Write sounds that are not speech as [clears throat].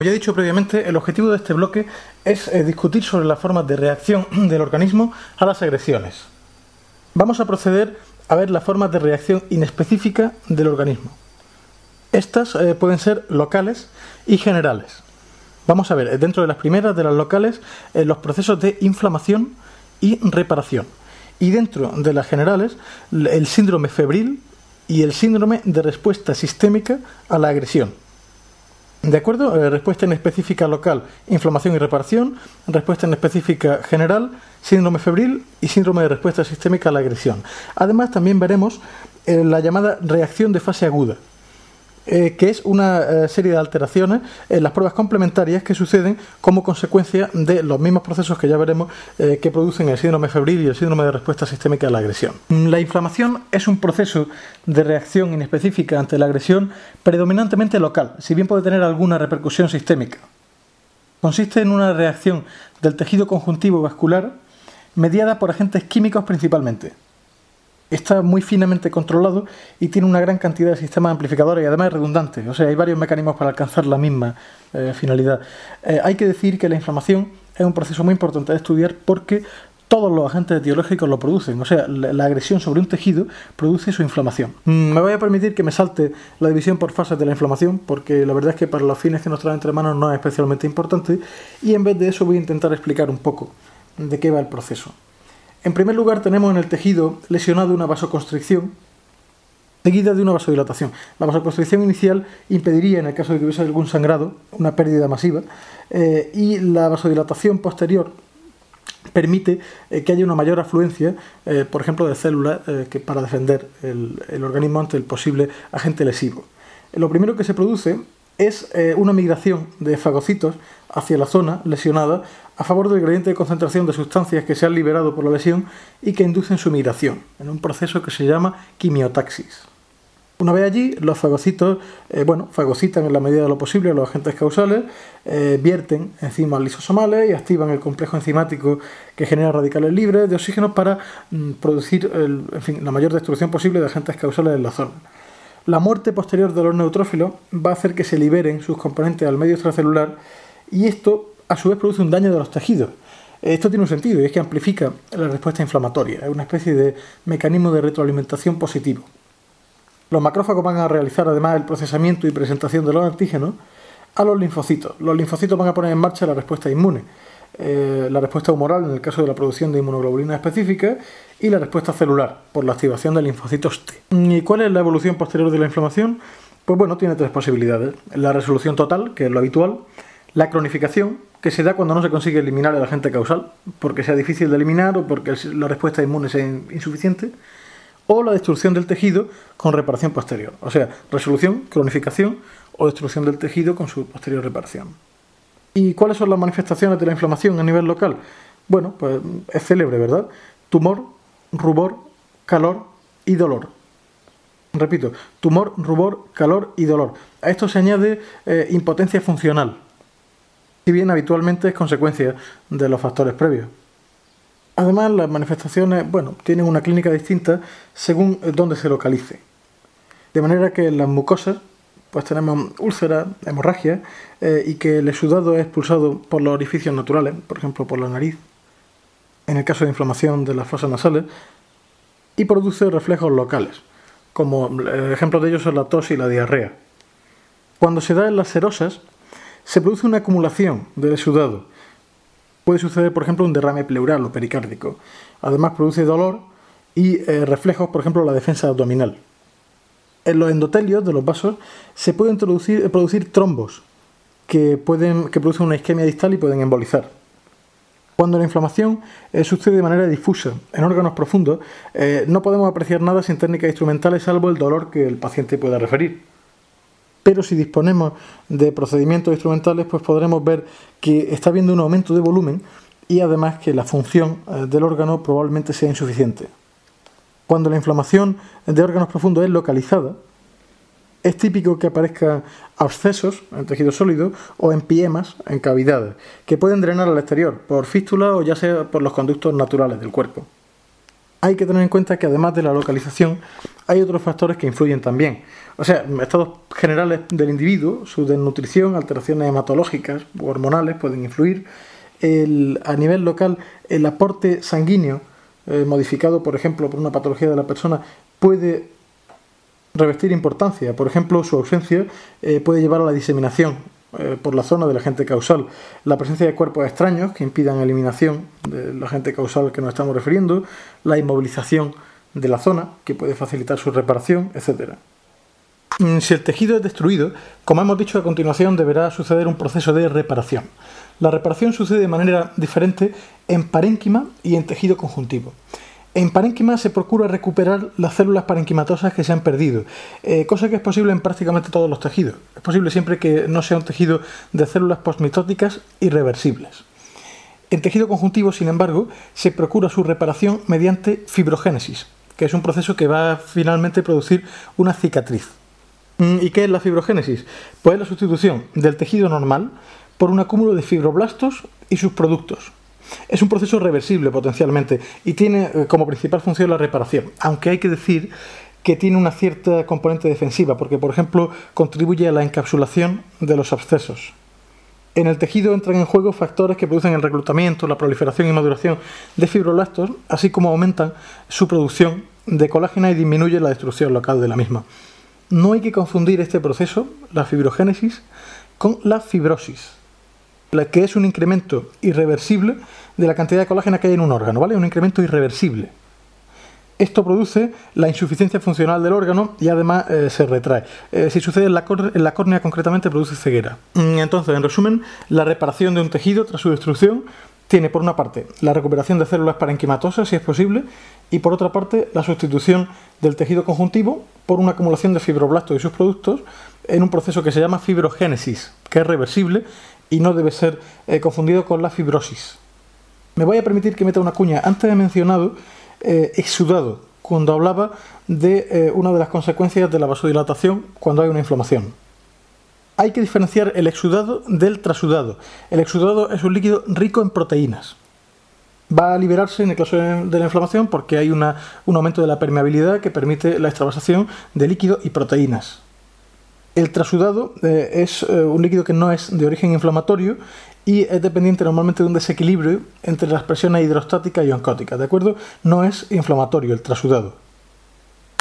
Como ya he dicho previamente, el objetivo de este bloque es eh, discutir sobre las formas de reacción [clears throat] del organismo a las agresiones. Vamos a proceder a ver las formas de reacción inespecífica del organismo. Estas eh, pueden ser locales y generales. Vamos a ver, dentro de las primeras, de las locales, eh, los procesos de inflamación y reparación. Y dentro de las generales, el síndrome febril y el síndrome de respuesta sistémica a la agresión. ¿De acuerdo? Eh, respuesta en específica local, inflamación y reparación. Respuesta en específica general, síndrome febril y síndrome de respuesta sistémica a la agresión. Además, también veremos eh, la llamada reacción de fase aguda. Eh, que es una eh, serie de alteraciones en las pruebas complementarias que suceden como consecuencia de los mismos procesos que ya veremos eh, que producen el síndrome febril y el síndrome de respuesta sistémica a la agresión. La inflamación es un proceso de reacción inespecífica ante la agresión predominantemente local, si bien puede tener alguna repercusión sistémica. Consiste en una reacción del tejido conjuntivo vascular mediada por agentes químicos principalmente está muy finamente controlado y tiene una gran cantidad de sistemas amplificadores y además es redundante. O sea, hay varios mecanismos para alcanzar la misma eh, finalidad. Eh, hay que decir que la inflamación es un proceso muy importante de estudiar porque todos los agentes etiológicos lo producen. O sea, la, agresión sobre un tejido produce su inflamación. Mm, me voy a permitir que me salte la división por fases de la inflamación porque la verdad es que para los fines que nos traen entre manos no es especialmente importante y en vez de eso voy a intentar explicar un poco de qué va el proceso. En primer lugar tenemos en el tejido lesionado una vasoconstricción seguida de una vasodilatación. La vasoconstricción inicial impediría, en el caso de que hubiese algún sangrado, una pérdida masiva, eh, y la vasodilatación posterior permite eh, que haya una mayor afluencia, eh, por ejemplo, de células que para defender el, organismo ante el posible agente lesivo. Lo primero que se produce es una migración de fagocitos hacia la zona lesionada a favor del gradiente de concentración de sustancias que se han liberado por la lesión y que inducen su migración, en un proceso que se llama quimiotaxis. Una vez allí, los fagocitos, eh, bueno, fagocitan en la medida de lo posible los agentes causales, eh, vierten enzimas lisosomales y activan el complejo enzimático que genera radicales libres de oxígeno para mm, producir la mayor destrucción posible de agentes causales en la zona. La muerte posterior de los neutrófilos va a hacer que se liberen sus componentes al medio extracelular y esto a su vez produce un daño de los tejidos. Esto tiene un sentido y es que amplifica la respuesta inflamatoria, es una especie de mecanismo de retroalimentación positivo. Los macrófagos van a realizar además el procesamiento y presentación de los antígenos a los linfocitos. Los linfocitos van a poner en marcha la respuesta inmune, eh, la respuesta humoral en el caso de la producción de inmunoglobulinas específicas y la respuesta celular por la activación de linfocitos T. ¿Y cuál es la evolución posterior de la inflamación? Pues bueno, tiene tres posibilidades. La resolución total, que es lo habitual, la cronificación, que se da cuando no se consigue eliminar el agente causal, porque sea difícil de eliminar o porque la respuesta inmune sea insuficiente, o la destrucción del tejido con reparación posterior, o sea, resolución, cronificación o destrucción del tejido con su posterior reparación. ¿Y cuáles son las manifestaciones de la inflamación a nivel local? Bueno, pues es célebre, ¿verdad? Tumor, rubor, calor y dolor. Repito, tumor, rubor, calor y dolor. A esto se añade eh, impotencia funcional, si bien habitualmente es consecuencia de los factores previos. Además, las manifestaciones, bueno, tienen una clínica distinta según dónde se localice. De manera que las mucosas, pues tenemos úlceras, hemorragias, eh, y que el exudado es expulsado por los orificios naturales, por ejemplo por la nariz, en el caso de inflamación de las fosas nasales, y produce reflejos locales, como ejemplos de ellos son la tos y la diarrea. Cuando se da en las serosas, se produce una acumulación de sudado. Puede suceder, por ejemplo, un derrame pleural o pericárdico. Además, produce dolor y eh, reflejos, por ejemplo, la defensa abdominal. En los endotelios de los vasos se pueden producir, producir trombos que, pueden, que producen una isquemia distal y pueden embolizar. Cuando la inflamación eh, sucede de manera difusa en órganos profundos, eh, no podemos apreciar nada sin técnicas instrumentales salvo el dolor que el paciente pueda referir pero si disponemos de procedimientos instrumentales, pues podremos ver que está habiendo un aumento de volumen y además que la función eh, del órgano probablemente sea insuficiente. Cuando la inflamación de órganos profundos es localizada, es típico que aparezcan abscesos en tejido sólido o empiemas en cavidades, que pueden drenar al exterior por fístula o ya sea por los conductos naturales del cuerpo. hay que tener en cuenta que además de la localización hay otros factores que influyen también. O sea, estados generales del individuo, su desnutrición, alteraciones hematológicas o hormonales pueden influir. a nivel local, el aporte sanguíneo eh, modificado, por ejemplo, por una patología de la persona, puede revestir importancia. Por ejemplo, su ausencia eh, puede llevar a la diseminación eh, por la zona del agente causal. La presencia de cuerpos extraños que impidan eliminación del agente causal al que nos estamos refiriendo, la inmovilización de la zona que puede facilitar su reparación, etc. Mm, si el tejido es destruido, como hemos dicho a continuación, deberá suceder un proceso de reparación. La reparación sucede de manera diferente en parénquima y en tejido conjuntivo. En parénquima se procura recuperar las células parenquimatosas que se han perdido, eh, cosa que es posible en prácticamente todos los tejidos. Es posible siempre que no sea un tejido de células postmitóticas irreversibles. En tejido conjuntivo, sin embargo, se procura su reparación mediante fibrogénesis, que es un proceso que va a finalmente producir una cicatriz. Mm, ¿Y qué es la fibrogénesis? Pues es la sustitución del tejido normal por un acúmulo de fibroblastos y sus productos. Es un proceso reversible potencialmente y tiene eh, como principal función la reparación, aunque hay que decir que tiene una cierta componente defensiva, porque por ejemplo contribuye a la encapsulación de los abscesos. En el tejido entran en juego factores que producen el reclutamiento, la proliferación y maduración de fibroblastos, así como aumentan su producción de colágena y disminuye la destrucción local de la misma. No hay que confundir este proceso, la fibrogénesis, con la fibrosis, la que es un incremento irreversible de la cantidad de colágeno que hay en un órgano, ¿vale? Un incremento irreversible. Esto produce la insuficiencia funcional del órgano y además eh, se retrae. Eh, si sucede en la, en la, córnea concretamente produce ceguera. Mm, entonces, en resumen, la reparación de un tejido tras su destrucción tiene por una parte la recuperación de células parenquimatosas, si es posible, y por otra parte la sustitución del tejido conjuntivo por una acumulación de fibroblastos y sus productos en un proceso que se llama fibrogénesis, que es reversible y no debe ser eh, confundido con la fibrosis. Me voy a permitir que meta una cuña. Antes he mencionado eh, exudado, cuando hablaba de eh, una de las consecuencias de la vasodilatación cuando hay una inflamación. Hay que diferenciar el exudado del trasudado. El exudado es un líquido rico en proteínas. Va a liberarse en el caso de la inflamación porque hay un aumento de la permeabilidad que permite la extravasación de líquido y proteínas. El trasudado eh, es un líquido que no es de origen inflamatorio y es dependiente normalmente de un desequilibrio entre las presiones hidrostáticas y oncóticas, ¿de acuerdo? No es inflamatorio el trasudado.